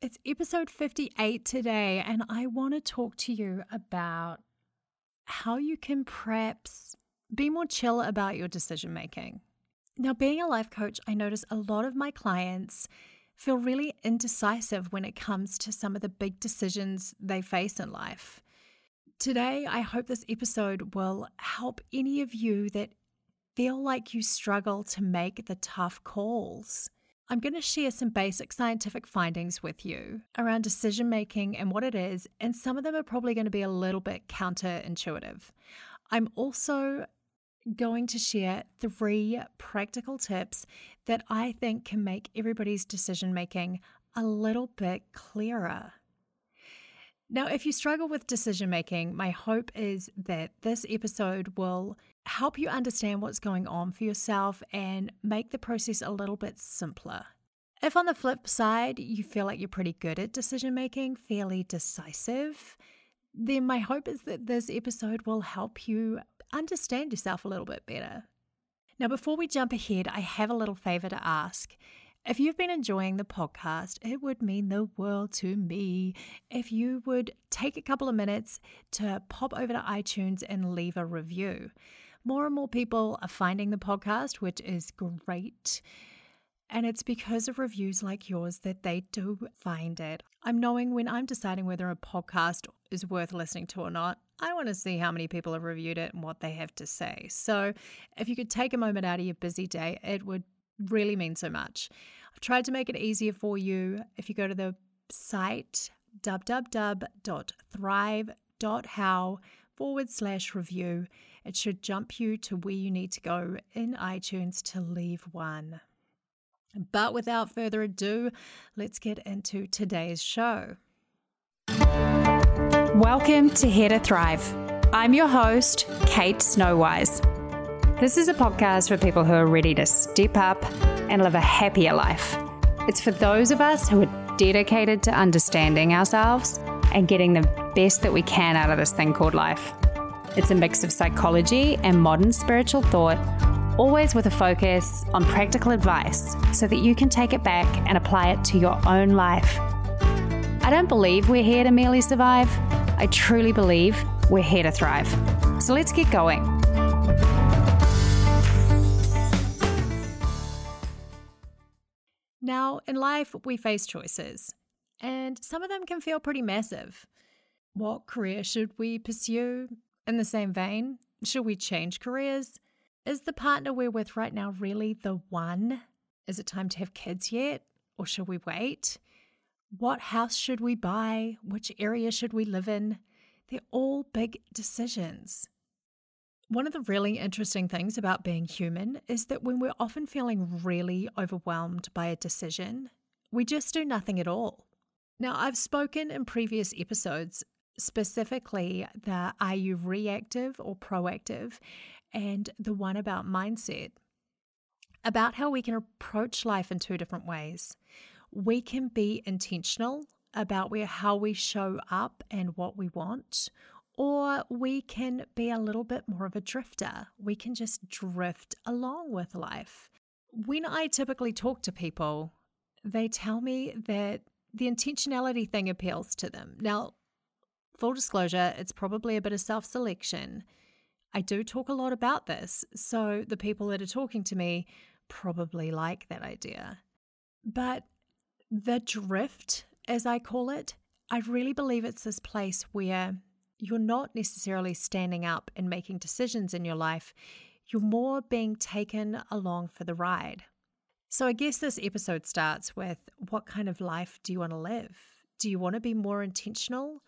It's episode 58 today, and I want to talk to you about how you can perhaps be more chill about your decision making. Now, being a life coach, I notice a lot of my clients feel really indecisive when it comes to some of the big decisions they face in life. Today, I hope this episode will help any of you that feel like you struggle to make the tough calls. I'm going to share some basic scientific findings with you around decision making and what it is, and some of them are probably going to be a little bit counterintuitive. I'm also going to share three practical tips that I think can make everybody's decision making a little bit clearer. Now, if you struggle with decision making, my hope is that this episode will help you understand what's going on for yourself and make the process a little bit simpler. If on the flip side, you feel like you're pretty good at decision making, fairly decisive, then my hope is that this episode will help you understand yourself a little bit better. Now, before we jump ahead, I have a little favor to ask. If you've been enjoying the podcast, it would mean the world to me if you would take a couple of minutes to pop over to iTunes and leave a review more and more people are finding the podcast, which is great. And it's because of reviews like yours that they do find it. I'm knowing when I'm deciding whether a podcast is worth listening to or not, I want to see how many people have reviewed it and what they have to say. So if you could take a moment out of your busy day, it would really mean so much. I've tried to make it easier for you. If you go to the site www.thrive.how forward slash review, it should jump you to where you need to go in iTunes to leave one. But without further ado, let's get into today's show. Welcome to Here to Thrive. I'm your host, Kate Snowise. This is a podcast for people who are ready to step up and live a happier life. It's for those of us who are dedicated to understanding ourselves and getting the best that we can out of this thing called life. It's a mix of psychology and modern spiritual thought, always with a focus on practical advice so that you can take it back and apply it to your own life. I don't believe we're here to merely survive. I truly believe we're here to thrive. So let's get going. Now, in life, we face choices, and some of them can feel pretty massive. What career should we pursue? In the same vein, should we change careers? Is the partner we're with right now really the one? Is it time to have kids yet? Or should we wait? What house should we buy? Which area should we live in? They're all big decisions. One of the really interesting things about being human is that when we're often feeling really overwhelmed by a decision, we just do nothing at all. Now, I've spoken in previous episodes specifically the are you reactive or proactive, and the one about mindset, about how we can approach life in two different ways. We can be intentional about where how we show up and what we want, or we can be a little bit more of a drifter. We can just drift along with life. When I typically talk to people, they tell me that the intentionality thing appeals to them. Now, Full disclosure, it's probably a bit of self selection. I do talk a lot about this, so the people that are talking to me probably like that idea. But the drift, as I call it, I really believe it's this place where you're not necessarily standing up and making decisions in your life, you're more being taken along for the ride. So, I guess this episode starts with what kind of life do you want to live? Do you want to be more intentional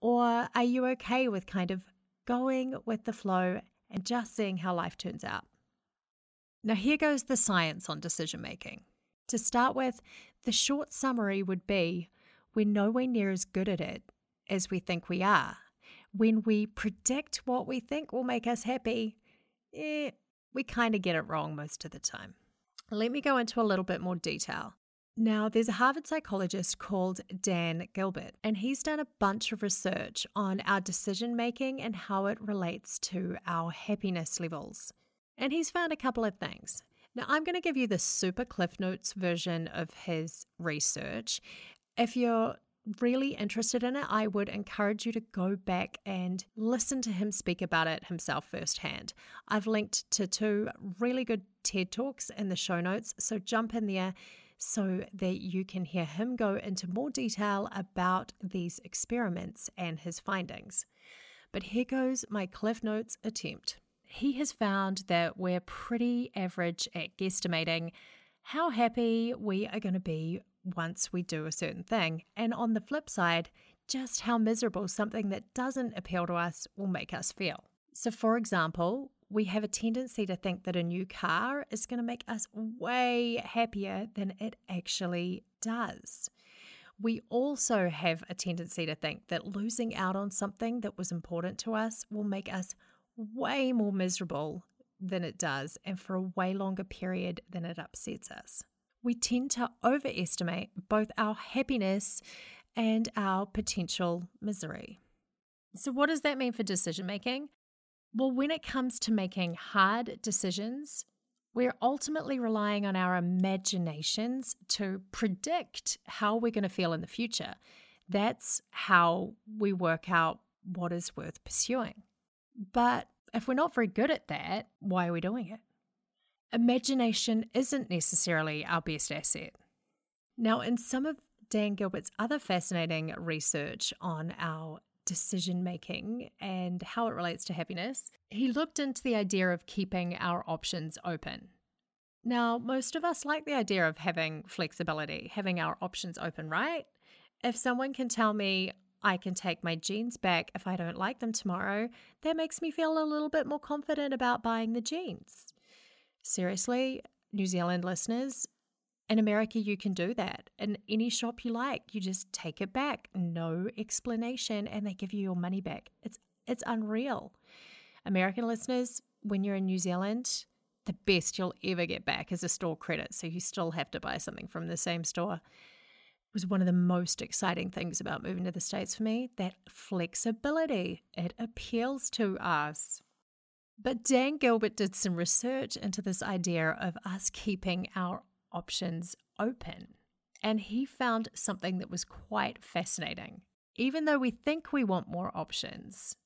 or are you okay with kind of going with the flow and just seeing how life turns out? Now, here goes the science on decision making. To start with, the short summary would be we're nowhere near as good at it as we think we are. When we predict what we think will make us happy, eh, we kind of get it wrong most of the time. Let me go into a little bit more detail. Now, there's a Harvard psychologist called Dan Gilbert, and he's done a bunch of research on our decision making and how it relates to our happiness levels. And he's found a couple of things. Now, I'm going to give you the super Cliff Notes version of his research. If you're really interested in it, I would encourage you to go back and listen to him speak about it himself firsthand. I've linked to two really good TED Talks in the show notes, so jump in there so that you can hear him go into more detail about these experiments and his findings. But here goes my Cliff Notes attempt. He has found that we're pretty average at guesstimating how happy we are going to be once we do a certain thing. And on the flip side, just how miserable something that doesn't appeal to us will make us feel. So, for example, we have a tendency to think that a new car is going to make us way happier than it actually does. We also have a tendency to think that losing out on something that was important to us will make us way more miserable than it does and for a way longer period than it upsets us we tend to overestimate both our happiness and our potential misery. So, what does that mean for decision making? Well, when it comes to making hard decisions, we're ultimately relying on our imaginations to predict how we're going to feel in the future. That's how we work out what is worth pursuing. But if we're not very good at that, why are we doing it? Imagination isn't necessarily our best asset. Now, in some of Dan Gilbert's other fascinating research on our decision making and how it relates to happiness, he looked into the idea of keeping our options open. Now, most of us like the idea of having flexibility, having our options open, right? If someone can tell me I can take my jeans back if I don't like them tomorrow, that makes me feel a little bit more confident about buying the jeans. Seriously, New Zealand listeners, in America, you can do that. In any shop you like, you just take it back, no explanation, and they give you your money back. It's it's unreal. American listeners, when you're in New Zealand, the best you'll ever get back is a store credit, so you still have to buy something from the same store. It was one of the most exciting things about moving to the States for me that flexibility. It appeals to us. But Dan Gilbert did some research into this idea of us keeping our options open. And he found something that was quite fascinating. Even though we think we want more options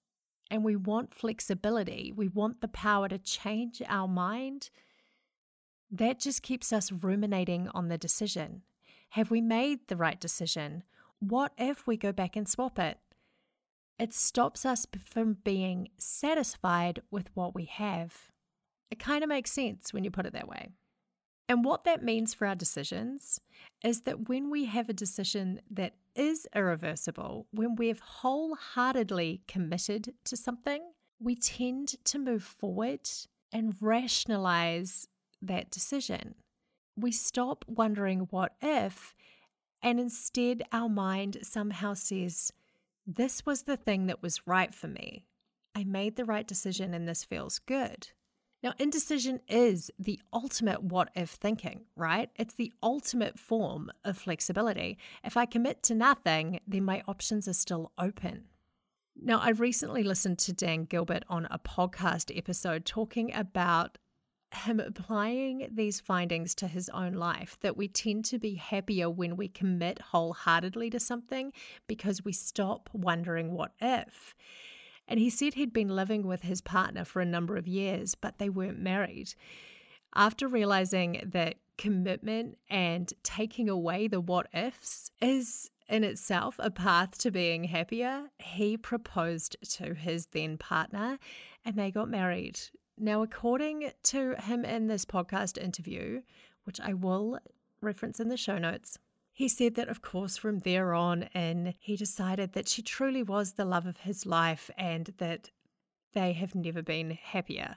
and we want flexibility, we want the power to change our mind, that just keeps us ruminating on the decision. Have we made the right decision? What if we go back and swap it? It stops us from being satisfied with what we have. It kind of makes sense when you put it that way. And what that means for our decisions is that when we have a decision that is irreversible, when we've wholeheartedly committed to something, we tend to move forward and rationalize that decision. We stop wondering what if, and instead our mind somehow says, this was the thing that was right for me. I made the right decision and this feels good. Now, indecision is the ultimate what if thinking, right? It's the ultimate form of flexibility. If I commit to nothing, then my options are still open. Now, I recently listened to Dan Gilbert on a podcast episode talking about him applying these findings to his own life that we tend to be happier when we commit wholeheartedly to something because we stop wondering what if. And he said he'd been living with his partner for a number of years, but they weren't married. After realizing that commitment and taking away the what ifs is in itself a path to being happier, he proposed to his then partner and they got married now, according to him in this podcast interview, which I will reference in the show notes, he said that, of course, from there on in, he decided that she truly was the love of his life and that they have never been happier.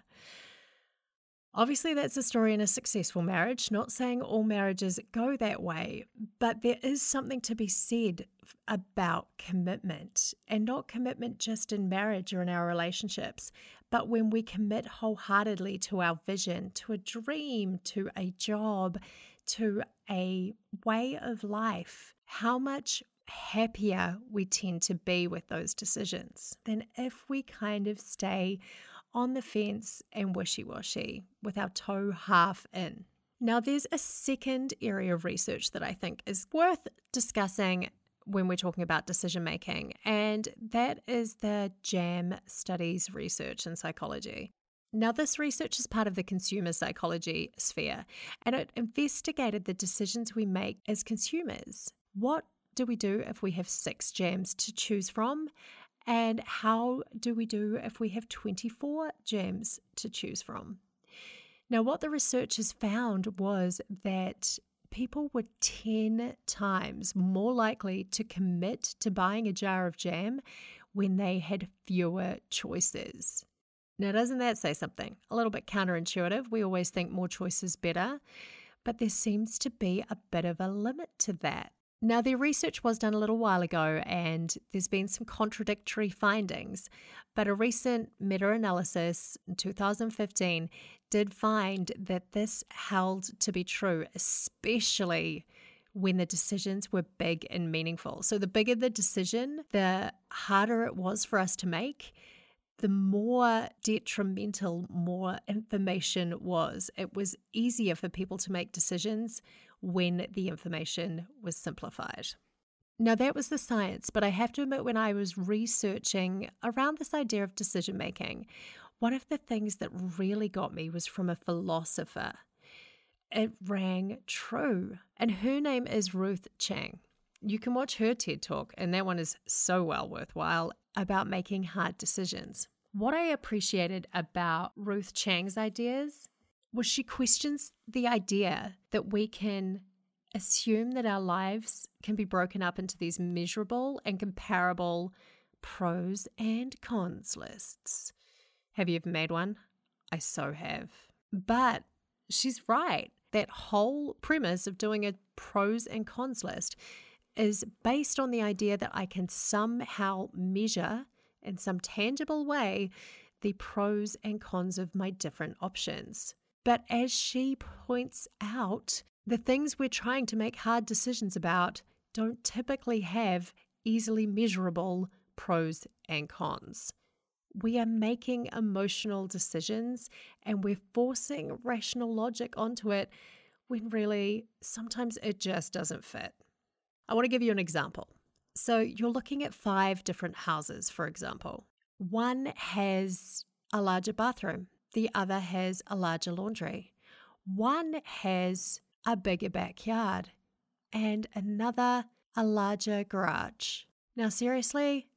Obviously, that's a story in a successful marriage, not saying all marriages go that way, but there is something to be said about commitment and not commitment just in marriage or in our relationships, but when we commit wholeheartedly to our vision, to a dream, to a job, to a way of life, how much happier we tend to be with those decisions than if we kind of stay on the fence and wishy washy with our toe half in. Now, there's a second area of research that I think is worth discussing when we're talking about decision making, and that is the JAM studies research in psychology. Now, this research is part of the consumer psychology sphere, and it investigated the decisions we make as consumers. What do we do if we have six jams to choose from? And how do we do if we have 24 jams to choose from? Now, what the researchers found was that people were 10 times more likely to commit to buying a jar of jam when they had fewer choices. Now, doesn't that say something? A little bit counterintuitive. We always think more choices better, but there seems to be a bit of a limit to that. Now, their research was done a little while ago and there's been some contradictory findings, but a recent meta analysis in 2015 did find that this held to be true, especially when the decisions were big and meaningful. So, the bigger the decision, the harder it was for us to make the more detrimental more information was. It was easier for people to make decisions when the information was simplified. Now, that was the science, but I have to admit, when I was researching around this idea of decision making, one of the things that really got me was from a philosopher. It rang true, and her name is Ruth Chang. You can watch her TED talk, and that one is so well worthwhile about making hard decisions. What I appreciated about Ruth Chang's ideas was she questions the idea that we can assume that our lives can be broken up into these measurable and comparable pros and cons lists. Have you ever made one? I so have. But she's right. That whole premise of doing a pros and cons list is based on the idea that I can somehow measure in some tangible way the pros and cons of my different options. But as she points out, the things we're trying to make hard decisions about don't typically have easily measurable pros and cons. We are making emotional decisions and we're forcing rational logic onto it when really sometimes it just doesn't fit. I want to give you an example. So you're looking at five different houses, for example. One has a larger bathroom, the other has a larger laundry, one has a bigger backyard, and another a larger garage. Now, seriously,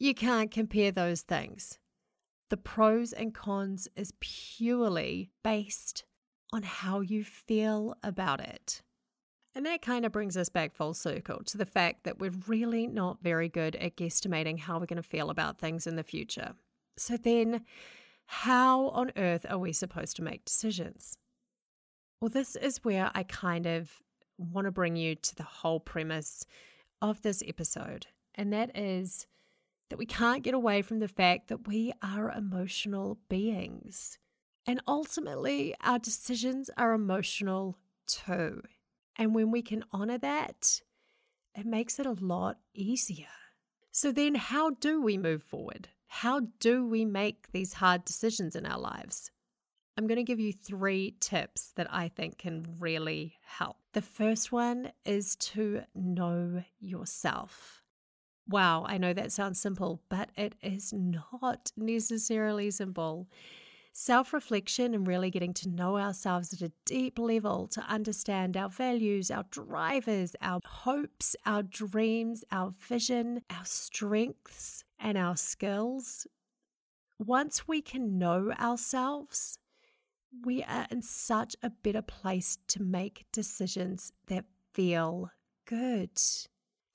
you can't compare those things. The pros and cons is purely based on how you feel about it. And that kind of brings us back full circle to the fact that we're really not very good at guesstimating how we're going to feel about things in the future. So then, how on earth are we supposed to make decisions? Well, this is where I kind of want to bring you to the whole premise of this episode, and that is that we can't get away from the fact that we are emotional beings. And ultimately, our decisions are emotional too. And when we can honor that, it makes it a lot easier. So, then how do we move forward? How do we make these hard decisions in our lives? I'm going to give you three tips that I think can really help. The first one is to know yourself. Wow, I know that sounds simple, but it is not necessarily simple. Self reflection and really getting to know ourselves at a deep level to understand our values, our drivers, our hopes, our dreams, our vision, our strengths, and our skills. Once we can know ourselves, we are in such a better place to make decisions that feel good.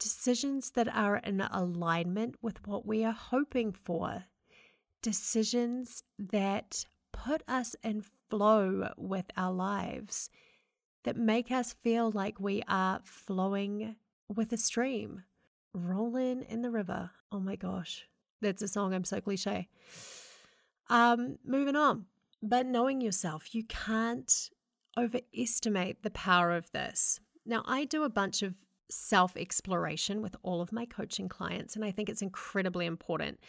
Decisions that are in alignment with what we are hoping for decisions that put us in flow with our lives, that make us feel like we are flowing with a stream, rolling in the river. Oh my gosh, that's a song. I'm so cliche. Um, moving on. But knowing yourself, you can't overestimate the power of this. Now, I do a bunch of self exploration with all of my coaching clients, and I think it's incredibly important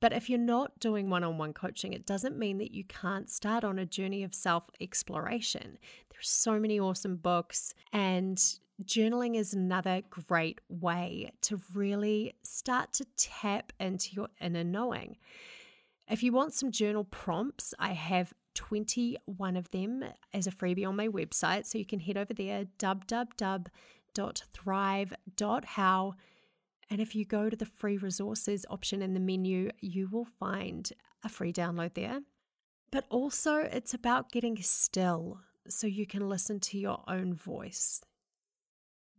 But if you're not doing one on one coaching, it doesn't mean that you can't start on a journey of self exploration. There's so many awesome books, and journaling is another great way to really start to tap into your inner knowing. If you want some journal prompts, I have 21 of them as a freebie on my website. So you can head over there, www.thrive.how. And if you go to the free resources option in the menu, you will find a free download there. But also, it's about getting still so you can listen to your own voice.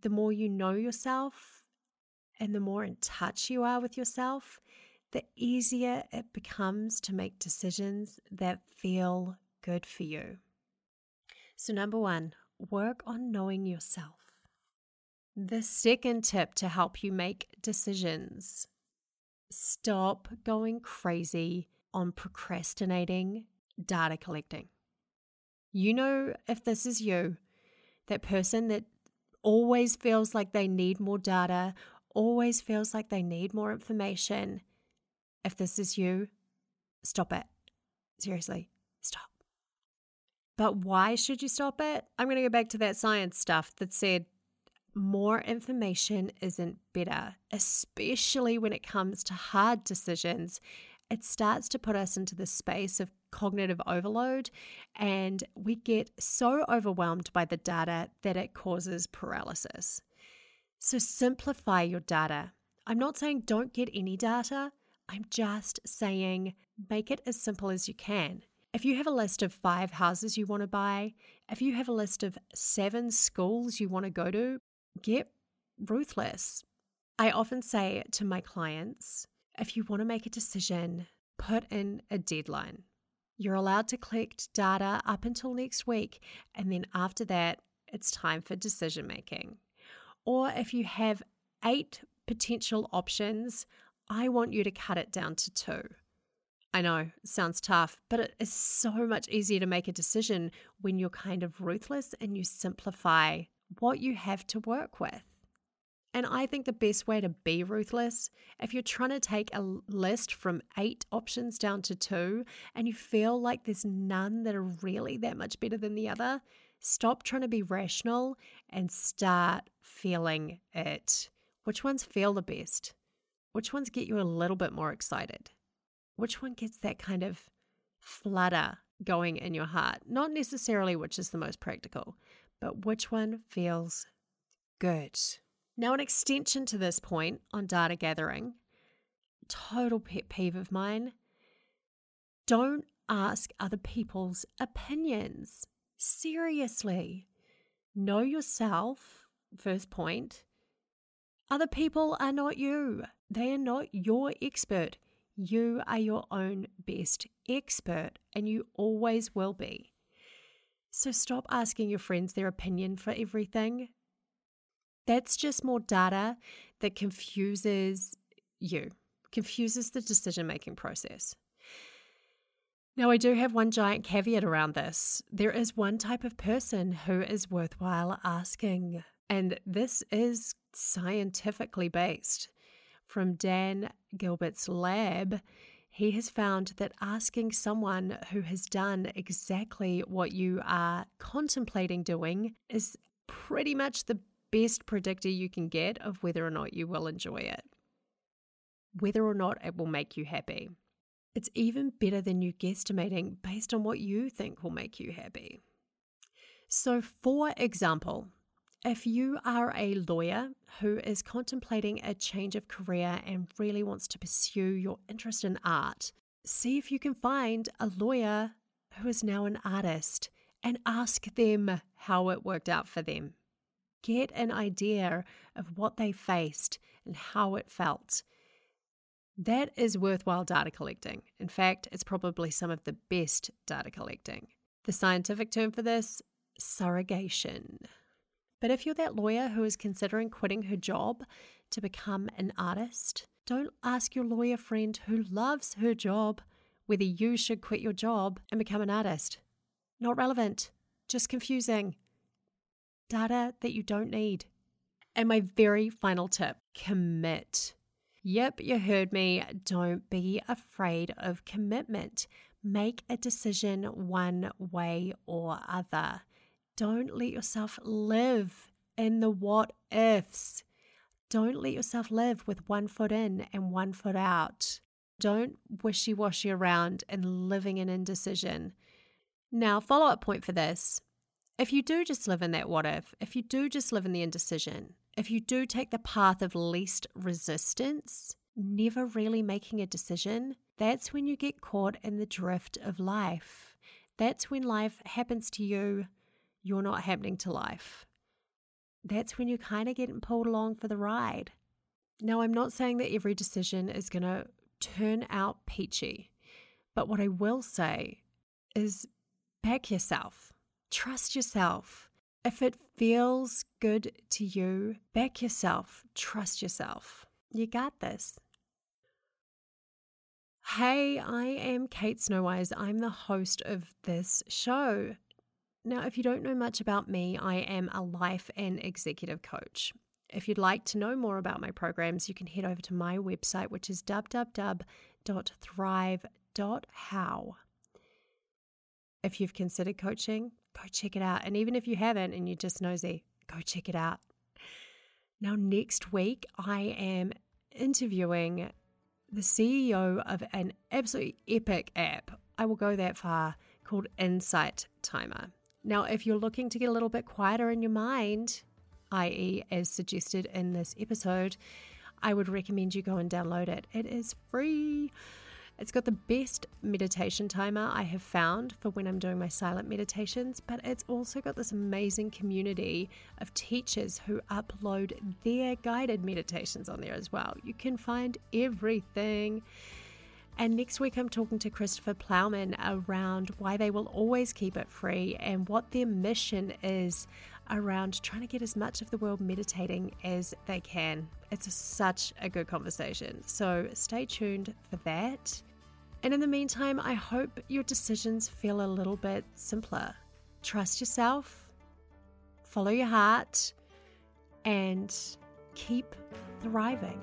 The more you know yourself and the more in touch you are with yourself, the easier it becomes to make decisions that feel good for you. So, number one, work on knowing yourself. The second tip to help you make decisions stop going crazy on procrastinating data collecting. You know, if this is you, that person that always feels like they need more data, always feels like they need more information, if this is you, stop it. Seriously, stop. But why should you stop it? I'm going to go back to that science stuff that said more information isn't better, especially when it comes to hard decisions. It starts to put us into the space of cognitive overload, and we get so overwhelmed by the data that it causes paralysis. So, simplify your data. I'm not saying don't get any data, I'm just saying make it as simple as you can. If you have a list of five houses you want to buy, if you have a list of seven schools you want to go to, get ruthless. I often say to my clients if you want to make a decision, put in a deadline. You're allowed to collect data up until next week, and then after that, it's time for decision making. Or if you have eight potential options, I want you to cut it down to two. I know, sounds tough, but it is so much easier to make a decision when you're kind of ruthless and you simplify what you have to work with. And I think the best way to be ruthless, if you're trying to take a list from eight options down to two and you feel like there's none that are really that much better than the other, stop trying to be rational and start feeling it. Which ones feel the best? Which ones get you a little bit more excited? Which one gets that kind of flutter going in your heart? Not necessarily which is the most practical, but which one feels good. Now, an extension to this point on data gathering, total pet peeve of mine don't ask other people's opinions. Seriously. Know yourself, first point. Other people are not you. They are not your expert. You are your own best expert, and you always will be. So stop asking your friends their opinion for everything. That's just more data that confuses you, confuses the decision making process. Now, I do have one giant caveat around this. There is one type of person who is worthwhile asking, and this is scientifically based. From Dan Gilbert's lab, he has found that asking someone who has done exactly what you are contemplating doing is pretty much the best predictor you can get of whether or not you will enjoy it, whether or not it will make you happy. It's even better than you guesstimating based on what you think will make you happy. So, for example, if you are a lawyer who is contemplating a change of career and really wants to pursue your interest in art, see if you can find a lawyer who is now an artist and ask them how it worked out for them. Get an idea of what they faced and how it felt. That is worthwhile data collecting. In fact, it's probably some of the best data collecting. The scientific term for this surrogation. But if you're that lawyer who is considering quitting her job to become an artist, don't ask your lawyer friend who loves her job whether you should quit your job and become an artist. Not relevant, just confusing. Data that you don't need. And my very final tip commit. Yep, you heard me. Don't be afraid of commitment. Make a decision one way or other. Don't let yourself live in the what ifs. Don't let yourself live with one foot in and one foot out. Don't wishy washy around and living in indecision. Now, follow up point for this. If you do just live in that what if, if you do just live in the indecision, if you do take the path of least resistance, never really making a decision, that's when you get caught in the drift of life. That's when life happens to you, you're not happening to life. That's when you're kind of getting pulled along for the ride. Now, I'm not saying that every decision is going to turn out peachy, but what I will say is back yourself, trust yourself. If it feels good to you, back yourself, trust yourself. You got this. Hey, I am Kate Snowise. I'm the host of this show. Now, if you don't know much about me, I am a life and executive coach. If you'd like to know more about my programs, you can head over to my website, which is www.thrive.how. If you've considered coaching, go check it out. And even if you haven't and you're just nosy, go check it out. Now, next week, I am interviewing the CEO of an absolutely epic app. I will go that far called Insight Timer. Now, if you're looking to get a little bit quieter in your mind, i.e., as suggested in this episode, I would recommend you go and download it. It is free. It's got the best meditation timer I have found for when I'm doing my silent meditations, but it's also got this amazing community of teachers who upload their guided meditations on there as well. You can find everything. And next week, I'm talking to Christopher Plowman around why they will always keep it free and what their mission is around trying to get as much of the world meditating as they can. It's a, such a good conversation. So stay tuned for that. And in the meantime, I hope your decisions feel a little bit simpler. Trust yourself, follow your heart, and keep thriving.